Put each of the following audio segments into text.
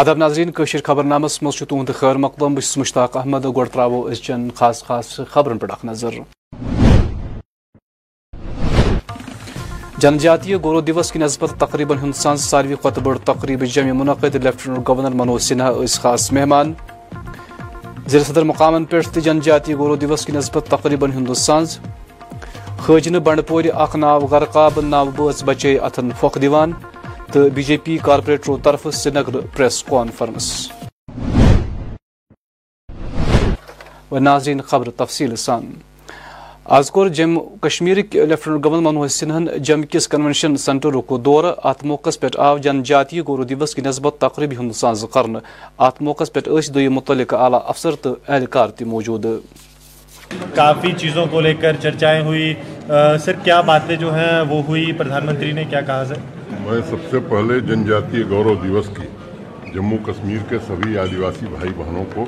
آداب ناظرین کشیر خبر نامس مز تہد خیر مقدم بس مشتاق احمد گۄڈٕ ترٛاوو أزچٮ۪ن خاص خاص خبرن پٮ۪ٹھ اکھ نظر جنجاتیہ گورو دِوس کہِ نسبت تقریباً ہُنٛد سان ساروی کھۄتہٕ بٔڑ تقریٖب جمع منعقد لیفٹنٹ گورنر منوج سنہا ٲسۍ خاص مہمان ضلع صدر مقامن پٮ۪ٹھ تہِ جنجاتیہ گورو دِوس کہِ نسبت تقریباً ہُنٛد سانز خٲجنہٕ بنڈپورِ اکھ ناو غرقاب ناو بٲژ بچے اتھن پھۄکھ دِوان تو بی جے پی کارپوریٹرو طرف سری نگر پریس کانفرنس۔ و ناظرین، خبر تفصیل سان۔ آز کور جم کشمیر لیفٹنٹ گورنر منوج سنہن جم کس کنونشن سینٹر کو دور ات موقع پہ آو جن جاتی گورو دِوس کی نسبت تقریبی ہند ساز کرنے ات موقع پہ دو متعلق اعلی افسر تو اہلکار تہ موجود۔ کافی چیزوں کو لے کر چرچائیں ہوئی۔ سر، کیا باتیں جو ہیں وہ ہوئی؟ پردھان منتری نے کیا کہا، سر؟ میں سب سے پہلے جن جاتی گورو دیوس کی جموں کشمیر کے سبھی آدیواسی بھائی بہنوں کو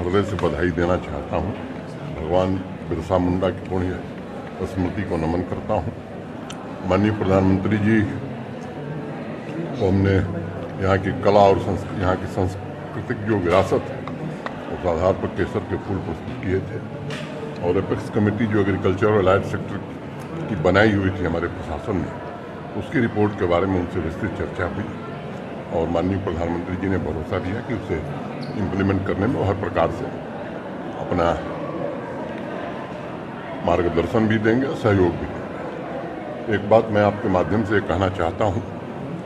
ہردے سے بدھائی دینا چاہتا ہوں۔ بھگوان برسا منڈا کی پونی اسمرتی کو نمن کرتا ہوں۔ ماننی پردھان منتری جی کو ہم نے یہاں کی کلا اور یہاں کی سنسکرتک جو وراثت ہے اس آدھار پر کیسر کے پھول پرستت کیے تھے اور اپیکس کمیٹی جو ایگریکلچر اور لائٹ سیکٹر کی بنائی ہوئی تھی ہمارے پرشاسن میں اس کی رپورٹ کے بارے میں ان سے وسترت چرچا ہوئی اور ماننی پردھان منتری جی نے بھروسہ دیا کہ اسے امپلیمنٹ کرنے میں ہر پرکار سے اپنا مارگ درشن بھی دیں گے اور سہیوگ بھی دیں گے۔ ایک بات میں آپ کے مادھیم سے کہنا چاہتا ہوں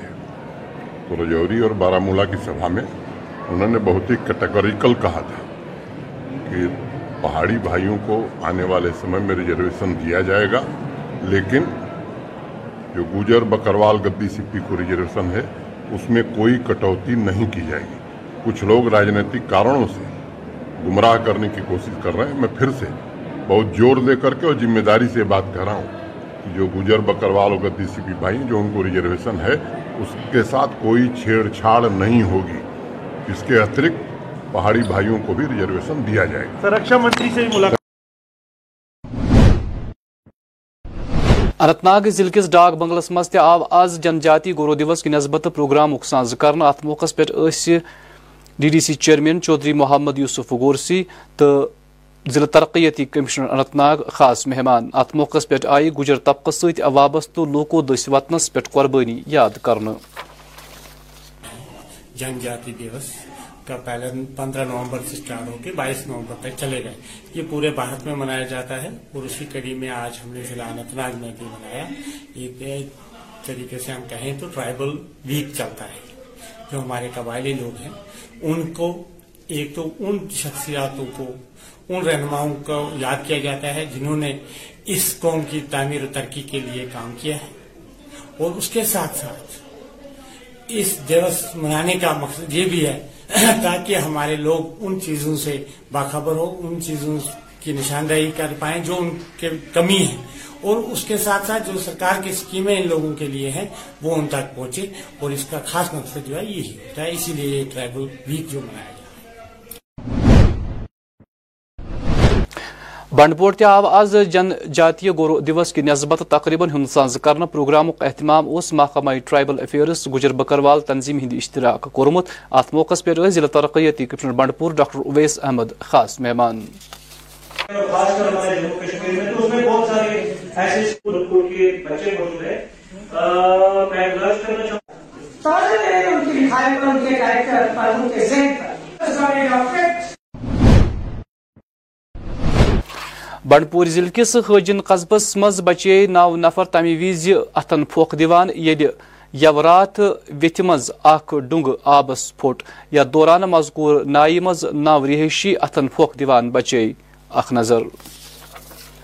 تھے تو رجوری اور بارہ مولہ کی سبھا میں انہوں نے بہت ہی کیٹیگوریکل کہا تھا کہ پہاڑی بھائیوں کو آنے والے سمے میں ریزرویشن دیا جائے گا۔ لیکن جو گوجر بکروال گدی سپی کو ریزرویشن ہے، اس میں کوئی کٹوتی نہیں کی جائے گی۔ کچھ لوگ راجنیتک کارنوں سے گمراہ کرنے کی کوشش کر رہے ہیں۔ میں پھر سے بہت زور دے کر کے اور ذمہ داری سے بات کر رہا ہوں کہ جو گجر بکروال اور گدی سپی بھائی جو ان کو ریزرویشن ہے، اس کے ساتھ کوئی چھیڑ چھاڑ نہیں ہوگی۔ اس کے اترکت پہاڑی بھائیوں کو بھی ریزرویشن دیا جائے گا۔ رکشا منتری سے ملاقات اننت ناگ ضلع کس ڈاک بنگلس مز آو آز جنجاتی گورو دِوس کی نسبت پروگرام ساز کرنا ات موقع پہ D D C chairman Chaudhary Mohammad Yousuf Gorsi تو ضلع ترقیتی کمشنر اننت ناگ خاص مہمان۔ ات موقع پہ آئی گجر طبقہ ست وابستہ لوکو دس وطنس پہ قربانی یاد کرنا جنجاتی دیوس کا پہلے پندرہ نومبر سے اسٹارٹ ہو کے بائیس نومبر تک چلے گئے۔ یہ پورے بھارت میں منایا جاتا ہے اور اسی کڑی میں آج ہم نے ضلع انت ناگ میں بھی منایا۔ یہ طریقے سے ہم کہیں تو ٹرائبل ویک چلتا ہے۔ جو ہمارے قبائلی لوگ ہیں، ان کو ایک تو ان شخصیاتوں کو، ان رہنماؤں کو یاد کیا جاتا ہے جنہوں نے اس قوم کی تعمیر و ترقی کے لیے کام کیا ہے۔ اور اس کے ساتھ ساتھ اس دیوس منانے کا مقصد یہ بھی ہے تاکہ ہمارے لوگ ان چیزوں سے باخبر ہو، ان چیزوں کی نشاندہی کر پائیں جو ان کے کمی ہے اور اس کے ساتھ ساتھ جو سرکار کی اسکیمیں ان لوگوں کے لیے ہیں، وہ ان تک پہنچے۔ اور اس کا خاص مقصد جو ہے، یہی ہوتا ہے اسی لیے یہ ٹرائبل ویک جو منایا بنڈپور تہ آو آز جن جاتیہ گورو دِوس کی نسبت تقریباً ہند ساز کرنا پروگرامک اہتمام اس محکمہ ٹرائبل افیئرس گجر بکروال تنظیم ہند اشتراک کورمت ات موقع پہ ضلع ترقیتی کمشنر بنڈپور ڈاکٹر اویس احمد خاص مہمان خاص کر ہمارے جموں کشمیر میں تو اس میں بہت سارے ایسے اسکول کے بچے موجود ہیں میں گزارش کرنا چاہوں بنڈپور ضلع کس حاجن قصبس مز بچے نو نفر تمہ وز اتن پھوکھ دان یل یو رات ویتھ مز اخ ڈونگ آبس پھوٹ یا دوران مذکور نائی مز نو رہائشی اتن پھوکھ دان بچے اخ نظر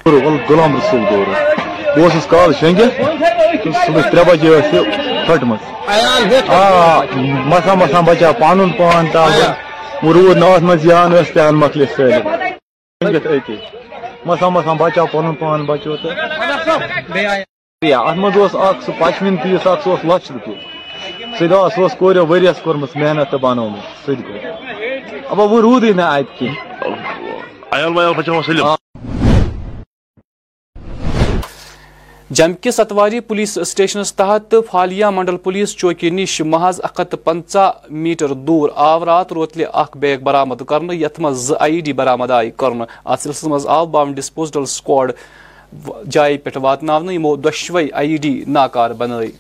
غلام رسول دور بہت کال شنگت صبح ترے بجے پھٹمت مسا مسا بچا پن پان تال رود نوس مز یان مکلس شنگت اتی مسا مسا بچاو پن پان بچو تو ات مز سہ پشمین پیس اخ سہ لچھ روپیے سہ سہ کوریو ورس کورمت محنت تو بنوت سہ ابا وہ رودی نا ات کی جمکہ ستواری پولیس سٹیشنس تحت فالیا منڈل پولیس چوکی نش محض اک ہتھ میٹر دور آو رات روتلہ اخ بیگ برامد کرنے یتھ مز ز آئی ڈی برامد آئی کرنے ات سلسلس مز آو بام ڈسپوزل سکواڈ جائے پہ واتن یمو دشوے آئی ڈی ناکار بنائی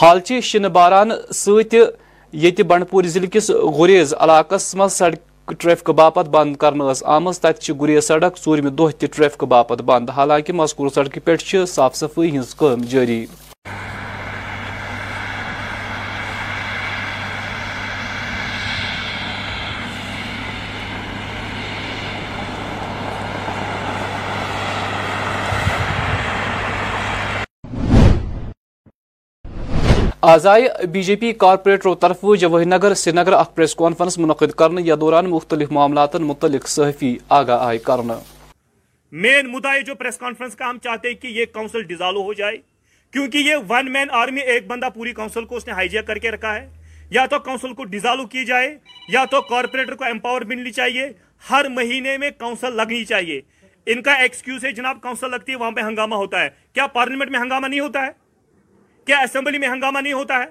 حالچہ شنہ باران ست یہ بنڈپور ضلع کس گریز علاقس مز سڑک ٹریفک باپت بند کرنا آمت تت گریز سڑک، ژورمہ دہ تہ ٹریفک باپت بند، حالانکہ مذکور سڑکہ پہ صاف صفائی ہز جاری آز آئی بی جے پی کارپوریٹرو طرف جواہر نگر، سری نگر اخ پریس کانفرنس منعقد کرنے یا دوران مختلف معاملات متعلق صحفی آگاہ آئی کرنا۔ مین مدعا ہے جو پریس کانفرنس کا ہم چاہتے ہیں کہ یہ کاؤنسل ڈیزالو ہو جائے، کیونکہ یہ ون مین آرمی، ایک بندہ پوری کاؤنسل کو اس نے ہائی کر کے رکھا ہے۔ یا تو کاؤنسل کو ڈیزالو کی جائے، یا تو کارپوریٹر کو امپاور ملنی چاہیے۔ ہر مہینے میں کاؤنسل لگنی چاہیے۔ ان کا ایکسکیوز ہے جناب کاؤنسل لگتی ہے، وہاں پہ ہنگامہ ہوتا ہے۔ کیا پارلیمنٹ میں ہنگامہ نہیں ہوتا ہے؟ کیا اسمبلی میں ہنگامہ نہیں ہوتا ہے؟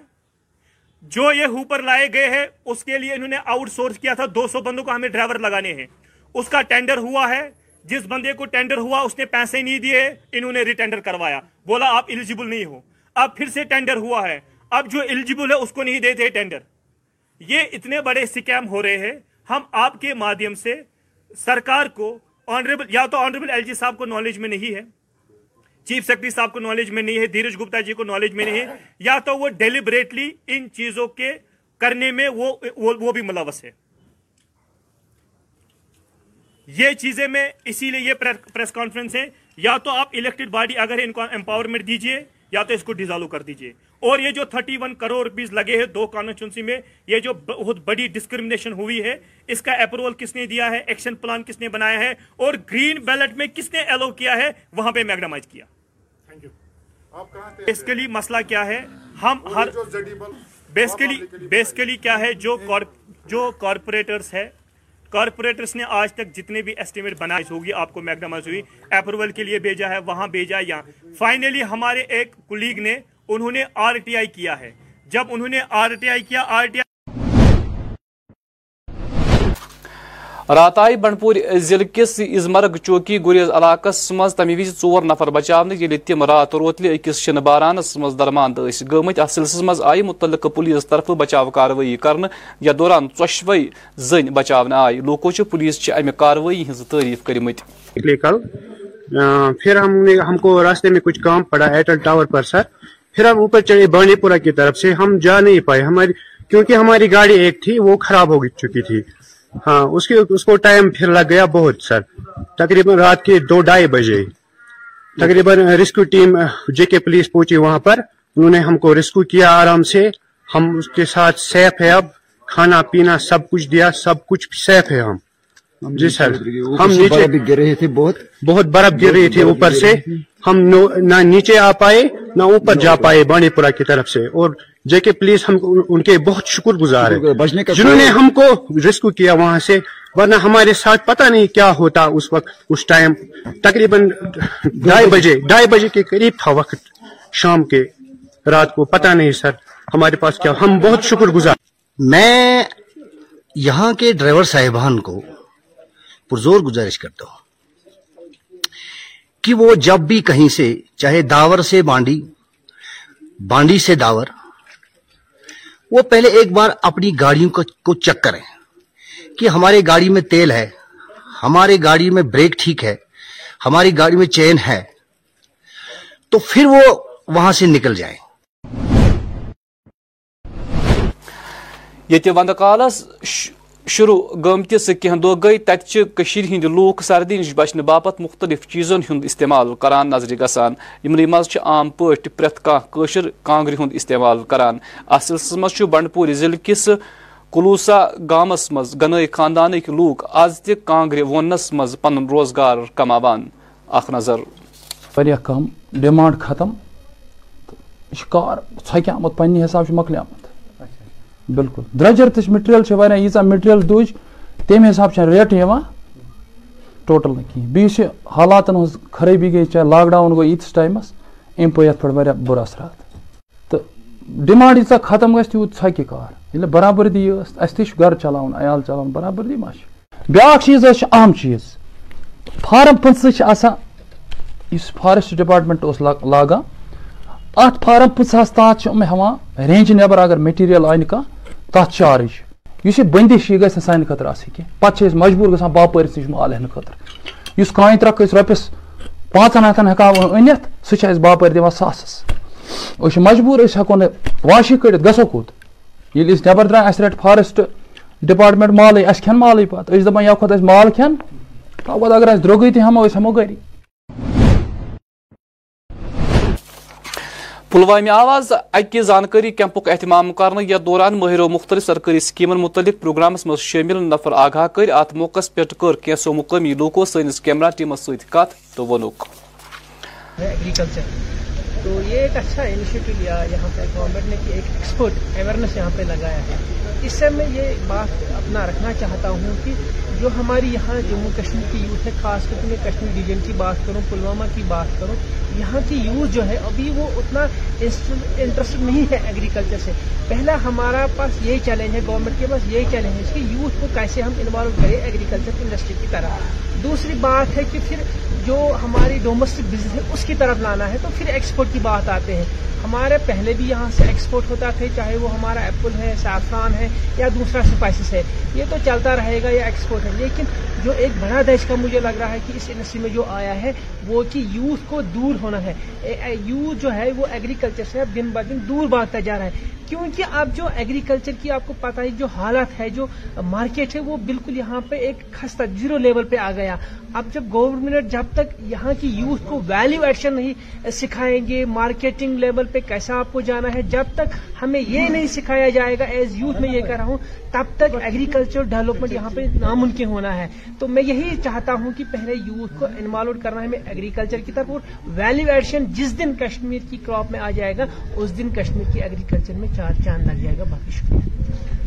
جو یہ ہوپر لائے گئے ہیں، اس کے لیے انہوں نے آؤٹ سورس کیا تھا۔ دو سو بندوں کو ہمیں ڈرائیور لگانے ہیں۔ اس کا ٹینڈر ہوا ہے۔ جس بندے کو ٹینڈر ہوا، اس نے پیسے نہیں دیے، انہوں نے ریٹینڈر کروایا۔ بولا، آپ ایلیجیبل نہیں ہو۔ اب پھر سے ٹینڈر ہوا ہے۔ اب جو ایلیجیبل ہے، اس کو نہیں دیتے ٹینڈر۔ یہ اتنے بڑے سکیم ہو رہے ہیں۔ ہم آپ کے مادھیم سے سرکار کو آنریبل یا تو آنریبل ایل جی صاحب کو نالج میں نہیں ہے۔ چیف سیکرٹری صاحب کو نالج میں نہیں ہے، دھیرج گپتا جی کو نالج میں نہیں ہے، یا تو وہ ڈیلیبریٹلی ان چیزوں کے کرنے میں وہ وہ بھی ملوث ہے۔ یہ چیزیں میں اسی لیے یہ پریس کانفرنس ہے یا تو آپ الیکٹڈ باڈی اگر ان کو امپاورمنٹ دیجیے، یا تو اس کو ڈیزالو کر دیجیے۔ اور یہ جو 31 کروڑ روپیز لگے ہیں دو کانسٹیچنسی میں، یہ جو بہت بڑی ڈسکرمنیشن ہوئی ہے، اس کا اپروول کس نے دیا ہے؟ ایکشن پلان کس نے بنایا ہے؟ اور گرین بیلٹ میں کس نے ایلو کیا ہے؟ وہاں پہ میگڈمائز کیا۔ بیسکلی مسئلہ کیا ہے؟ ہم ہر بیسکلی بیسکلی کیا ہے؟ جو جو کارپوریٹرز ہے کارپوریٹرز نے آج تک جتنے بھی ایسٹیمیٹ بنائے ہوگی آپ کو میگنامائز ہوئی اپروول کے لیے بھیجا ہے وہاں بھیجا یا فائنلی ہمارے ایک کلیگ نے انہوں نے آر ٹی آئی کیا ہے۔ جب انہوں نے آر ٹی آئی کیا آر ٹی آئی رات آئی بنڈپور ضلع کس ازمرگ چوکی گریز علاقہ مز تمہ وز ژور نفر بچاؤ یل تم رات روتلہ اکس شن بارانس مز درماند گمت ات سلسلس مز آئی متعلقہ پولیس طرف بچاؤ کاروی کرنے یا دوران ژوشوے زن بچا آئی لوکو پولیس امہ کاروی ہز تعریف کرمت کل پھر ہم نے، ہم کو راستے میں کچھ کام پڑا ایئرٹیل ٹاور پر، سر۔ پھر ہم اوپر چڑھے بانڈی پورہ کی طرف سے۔ ہم جا نہیں پائے۔ ہماری، کیونکہ ہماری گاڑی ایک تھی، وہ خراب ہو چکی تھی۔ ہاں اس کی اس کو ٹائم پھر لگ گیا بہت سر۔ تقریباً رات کے دو ڈھائی بجے۔ تقریباً ریسکیو ٹیم جے کے پولیس پہنچی وہاں پر۔ انہوں نے ہم کو ریسکیو کیا آرام سے۔ ہم اس کے ساتھ سیف ہے اب۔ کھانا پینا سب کچھ دیا سب کچھ سیف ہے ہم۔ جی سر۔ ہم نیچے گر رہے تھے بہت۔ بہت برف گر رہی تھی اوپر سے۔ ہم نہ نیچے آ پائے نہ اوپر جا پائے بانڈی پورہ کی طرف سے۔ اور جے کے پولیس ہم ان کے بہت شکر گزار ہے جنہوں نے ہم کو ریسکیو کیا وہاں سے ورنہ ہمارے ساتھ پتہ نہیں کیا ہوتا اس وقت اس ٹائم۔ تقریباً ڈھائی بجے ڈھائی بجے کے قریب تھا وقت شام کے رات کو پتہ نہیں سر۔ ہمارے پاس کیا ہم بہت شکر گزار۔ میں یہاں کے ڈرائیور صاحبان کو پرزور گزارش کرتا ہوں کہ وہ جب بھی کہیں سے چاہے داور سے بانڈی بانڈی سے داور وہ پہلے ایک بار اپنی گاڑیوں کو چیک کریں کہ ہمارے گاڑی میں تیل ہے، ہمارے گاڑی میں بریک ٹھیک ہے، ہماری گاڑی میں چین ہے۔ تو پھر وہ وہاں سے نکل جائیں۔ یہ وند کالس شروع گمتس کی دہ گئی تتہ ہند لوک سردی نش بچنے باپت مختلف چیزن ہند استعمال کران نظر گسان۔ یمن مز عام پریت کان کانگر ہند استعمال کران۔ ات سلسلس مز بنڈپور ضلع کس کلوسا گامس مز گنائی خاندانک لوک آز تہ کانگرِ وونس مز پن روزگار کماوان۔ اخ نظر۔ واریاہ کم ڈیمانڈ ختم۔ یہ کار ژھکہ آمت پنہ حساب مکلیامت۔ بالکل۔ درجر تہ مٹیریل واریاہ ییژا مٹیریل دج تمہ حساب ریٹ یوان ٹوٹل نہ کہین بیس حالاتن ہز خرابی گئی، چاہے لاک ڈاؤن گو یتس ٹائمس ام پہ یت پہ واریاہ برا اثرات۔ تو ڈیمانڈ ییژا ختم گژھِ تیوت ژھکہِ کار۔ یعنی ییٚلہِ برابردی ٲس اَسہِ تہِ چھُ گرٕ چلاوُن، عیال چلاوُن برابردی ما چھِ بیٛاکھ چیٖز حظ اہم چیٖز۔ فارم پٕنٛژٕ چھِ آسان یُس فارٮ۪سٹ ڈپاٹمنٹ اوس لاگان اتھ فارم پٕنٛژہس تحت چھِ یِم ہٮ۪وان رینٛجہِ نٮ۪بر اگر میٹیٖریل انہِ کانٛہہ تتھ چارٕج یُس یہِ بٔنٛدِش یہِ گژھِ نہٕ سانہِ خٲطرٕ آسٕنۍ کینٛہہ. پتہٕ چھِ أسۍ مجبوٗر گژھان باپٲرِس نِش مال ہٮ۪نہٕ خٲطرٕ. یُس کانہِ ترٛکھ أسۍ رۄپیس پانٛژن ہتن ہٮ۪کہٕ أنِتھ، سُہ چھِ اَسہِ باپٲرۍ دِوان ساسس. أسۍ چھِ مجبوٗر، أسۍ ہٮ۪کو نہٕ واشی کٔڑِتھ، گژھو کوٚت؟ ییٚلہِ أسۍ نٮ۪بر درٛاے اَسہِ رَٹہِ فارٮ۪سٹ ڈپاٹمنٹ مالٕے، اَسہِ کھٮ۪ن مالٕے أسۍ دپان یَوٕ کھۄتہٕ مال کھٮ۪ن تَوٕ اگر اَسہِ درٛوگٕے تہِ ہٮ۪مو، أسۍ ہٮ۪مو گری. پلوامہ آواز اکہ زانکاری کیمپک اہتمام کرنے یتھ دوران ماہرو مختلف سرکاری سکیمن متعلق پروگرامس مز شامل نفر آگاہ کر، ات موقع پہ کر کینسو مقامی لوکو سنس کیمرہ ٹیمس ست کت تو ونک تو یہ ایک اچھا انیشیٹو لیا یہاں پہ گورنمنٹ نے کہ ایک ایکسپرٹ اویئرنیس یہاں پہ لگایا ہے۔ اس سے میں یہ بات اپنا رکھنا چاہتا ہوں کہ جو ہماری یہاں جموں کشمیر کی یوتھ ہے، خاص کر کے میں کشمیر ریجن کی بات کروں، پلوامہ کی بات کروں، یہاں کی یوتھ جو ہے، ابھی وہ اتنا انٹرسٹ نہیں ہے ایگریکلچر سے۔ پہلا ہمارا پاس یہی چیلنج ہے گورنمنٹ کے پاس یہی چیلنج ہے کہ یوتھ کو کیسے ہم انوالو کریں ایگریکلچر انڈسٹری کی طرح دوسری بات ہے کہ پھر جو ہماری ڈومیسٹک بزنس ہے، اس کی طرف لانا ہے، تو پھر ایکسپورٹ کی بات آتے ہیں۔ ہمارے پہلے بھی یہاں سے ایکسپورٹ ہوتا تھا چاہے وہ ہمارا ایپل ہے سیفران ہے، یا دوسرا اسپائسیز ہے۔ یہ تو چلتا رہے گا یا ایکسپورٹ ہے۔ لیکن جو ایک بڑا دیش کا مجھے لگ رہا ہے کہ اس انڈسٹری میں جو آیا ہے، وہ کہ یوتھ کو دور ہونا ہے۔ یوتھ جو ہے، وہ ایگریکلچر سے دن ب دن دور بھاگتا جا رہا ہے۔ کیونکہ اب جو ایگریکلچر کی آپ کو پتا ہے، جو حالت ہے، جو مارکیٹ ہے، وہ بالکل یہاں پہ ایک خستہ زیرو لیول پہ آ گیا۔ اب جب گورنمنٹ جب تک یہاں کی یوتھ کو ویلیو ایڈشن نہیں سکھائیں گے مارکیٹنگ لیول پہ کیسا آپ کو جانا ہے؟ جب تک ہمیں یہ نہیں سکھایا جائے گا ایز یوتھ میں یہ کر رہا ہوں، تب تک ایگریکلچر ڈیولپمنٹ یہاں پہ ناممکن ہونا ہے۔ تو میں یہی چاہتا ہوں کہ پہلے یوتھ کو انوالو کرنا ہے ہمیں ایگریکلچر کی طرف اور ویلیو ایڈیشن جس دن کشمیر کی کراپ میں آ جائے گا، اس دن کشمیر کی ایگریکلچر میں چار چاند لگ جائے گا۔ باقی شکریہ۔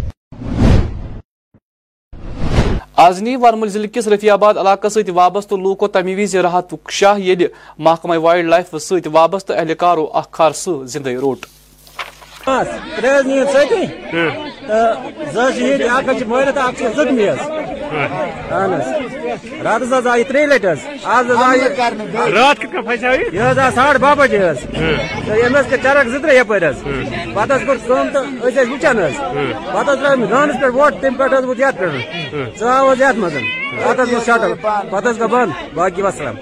آزنی ورمل ضلع کس رفی آباد علاقہ ست وابستہ لوکو تمہ وز راحت شاہ یل محکمہ وائلڈ لائف ست وابستہ اہلکارو اخ خارسہ زندے روٹ ترٛےٚ حظ نِیِو ژٔٹِنۍ تہٕ زٕ حظ چھِ ییٚتہِ اکھ حظ چھِ مٲرِتھ اکھ چھِ زخمی حظ اہن حظ راتس حظ آیہِ ترٛیٚیہِ لٹہِ حظ آز حظ آیہِ رات کِتھ کٔنۍ پھسیٛاو یہِ یہِ حظ آو ساڑٕ باہ بجے حظ تہٕ أمۍ حظ کٔر چرک زٕ ترٛےٚ یپٲرۍ حظ پتہٕ حظ کوٚر کٲم تہٕ أسۍ ٲسۍ وٕچھان حظ پتہٕ حظ ترٛٲو گانس پٮ۪ٹھ ووٹ تمہِ پٮ۪ٹھ حظ ووت یتھ پٮ۪ٹھ ژٕ آو حظ یتھ منٛز پتہٕ حظ گوٚو شٹل پتہٕ حظ گوٚو بنٛد باقی وسلام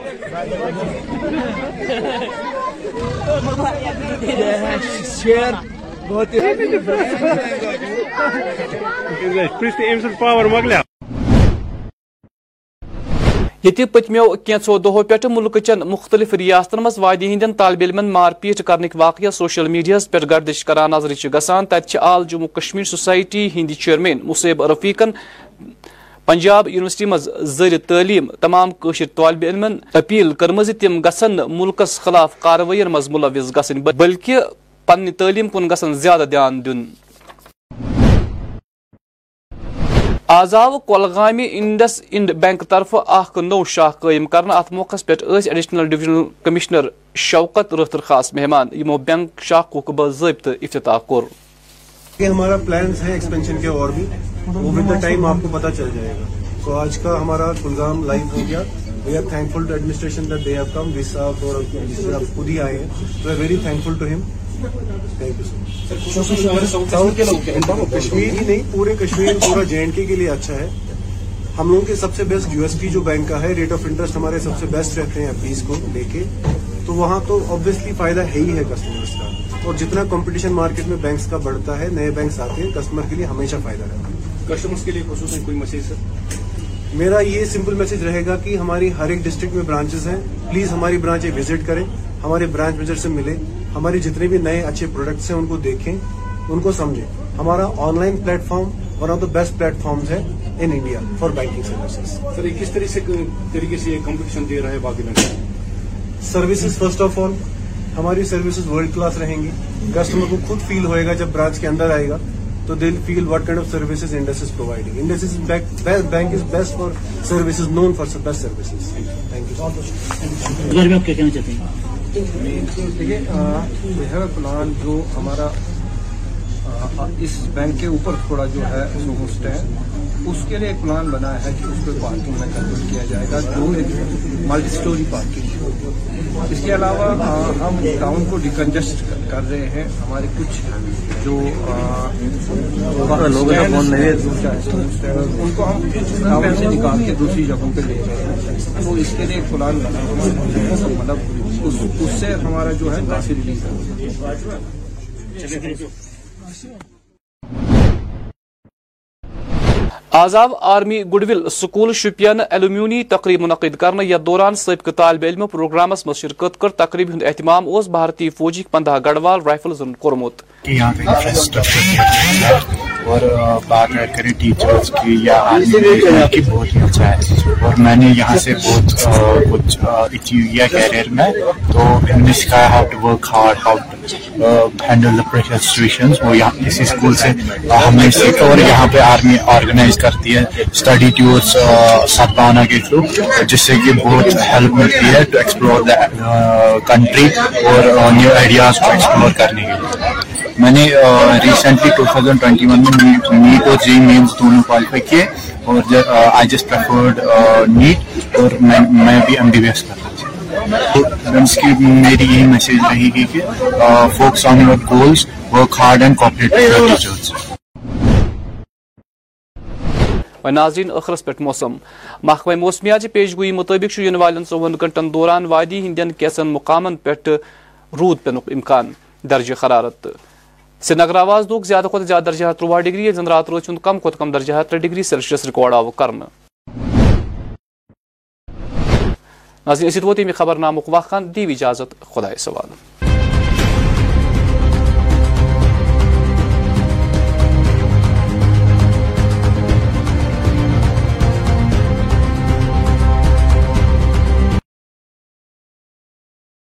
شیر أمۍ سُنٛد پاور مۄکلیو یہ پتمو کینچو دہو پہ ملک چن مختلف ریاستن مز وادی ہند طالب علم مار پیٹ کرنک واقعہ سوشل میڈیا پہ گردش کران نظر گسان تت آل جموں کشمیر سوسائٹی ہند چیئرمین مصیب رفیقن پنجاب یونیورسٹی مز زر تعلیم تمام قشر طالب علم اپیل کرم تم گھن ملکس خلاف کاروائین مز ملوث گھن بلکہ پنہ تعلیم کن گھن زیادہ دھیان دن آز آو کولگامہ انڈس انڈ بینک طرف اخ نو شاہ قائم کرنا ات موقع پہ ایڈیشنل ڈویژنل کمشنر شوکت رتر خاص مہمان، یمو بینک شاخک باضابطہ افتتاح کور۔ ہمارا پلانس ہے ایکسپینشن کے اور بھی، وہ ود دا ٹائم آپ کو پتا چل جائے گا۔ تو آج کا ہمارا کلگام لائف ہو گیا۔ We are thankful to administration that they have come وی صاحب اور خود ہی آئے ہیں۔ تو ویری تھینک فل ٹو ہم کشمیر ہی نہیں پورے کشمیر پورا جے اینڈ کے کے لیے اچھا ہے۔ ہم لوگوں کے سب سے بیسٹ یو ایس پی جو بینک کا ہے ریٹ آف انٹرسٹ ہمارے سب سے بیسٹ رہتے ہیں فیس کو لے کے۔ تو وہاں تو آبویسلی فائدہ ہے ہی ہے کسٹمرس کا۔ اور جتنا کمپٹیشن مارکیٹ میں بینکس کا بڑھتا ہے نئے بینکس آتے ہیں کسٹمر کے لیے ہمیشہ فائدہ رہتا ہے۔ کسٹمرس کے لیے خصوصاً کوئی میسج سر میرا یہ سمپل میسج رہے گا کہ ہماری ہر ایک ڈسٹرکٹ میں برانچز ہیں۔ پلیز ہماری برانچ وزٹ کریں۔ ہمارے برانچ مینیجر سے ملے ہمارے جتنے بھی نئے اچھے پروڈکٹس ہیں ان کو دیکھیں ان کو سمجھیں۔ ہمارا online platform one of the best platform ہے in India for banking services sir یہ کس طریقے سے یہ کمپٹیشن دے رہا ہے باقی سروسز فرسٹ آف آل ہماری سروسز ورلڈ کلاس رہیں گی۔ کسٹمر کو خود فیل ہوئے گا جب برانچ کے اندر آئے گا تو دل feel what kind of services industries providing industries bank is best for services known for best services thank you آپ کیا کہنا چاہتے ہیں دیکھیے وی پلان جو ہمارا اس بینک کے اوپر تھوڑا جو ہے ہوسٹ ہے اس کے لیے ایک پلان بنا ہے کہ اس کو پارکنگ میں کنٹرول کیا جائے گا جو ایک ملٹی سٹوری پارکنگ اس کے علاوہ ہم ٹاؤن کو ڈیکنجسٹ کر رہے ہیں ہمارے کچھ جو لوگ ان کو ہم ٹاؤن سے نکال کے دوسری جگہوں پہ لے رہے ہیں تو اس کے لیے ایک پلان بنا مطلب اس سے ہمارا جو ہے کافی relief آزاب army goodwill school Shopian alumni تقریب منعقد کرنے یتھ دوران سابقہ طالب علم پروگرامس مز شرکت کر تقریب ہند اہتمام اس بھارتی فوجی پندہ گڑھوال رائفلزن کورمت۔ اور بات کریں ٹیچرس کی یا آرمی کی بہت ہی اچھا ہے۔ اور میں نے یہاں سے بہت کچھ اچیو کیا کیریئر میں تو انہوں نے سکھایا how to work hard how to handle the pressure situation وہ یہاں اسی اسکول سے ہمیں سیکھا اور یہاں پہ آرمی آرگنائز کرتی ہے اسٹڈی ٹورس ساتھانہ کے تھرو جس سے کہ بہت ہیلپ ملتی ہے ٹو ایکسپلور دا کنٹری اور نیو آئیڈیاز کو ایکسپلور کرنے کے لیے۔ میں نے recently two thousand twenty one میں نیٹ اور جی مینس دونوں کوالیفائی کیے اور آئی جسٹ پریفرڈ نیٹ اور میں بھی ایم بی بی ایس کر رہا تھا اسٹوڈنٹس کی میری یہی میسیج رہے گی کہ focus on your goals work hard and cooperative ناظرین ٲخرس پٮ۪ٹھ موسم محکمہ موسمیات پیش گوئی مطابق چھُ یِنہٕ والٮ۪ن ژۄوُہن دوران وادی ہندین کیسن مقامن پٮ۪ٹھ رود پینک امکان درجہ حرارت سری نگر آواز دوک زیادہ کھت زیادہ درجہ تروہ ڈگری یل زندرات روز چند کم کھت کم درجہ ترے ڈگری سیلسیس ریکارڈ آو کر ناظرین ووت یہ خبر نامک وقت دیو اجازت خدا سوال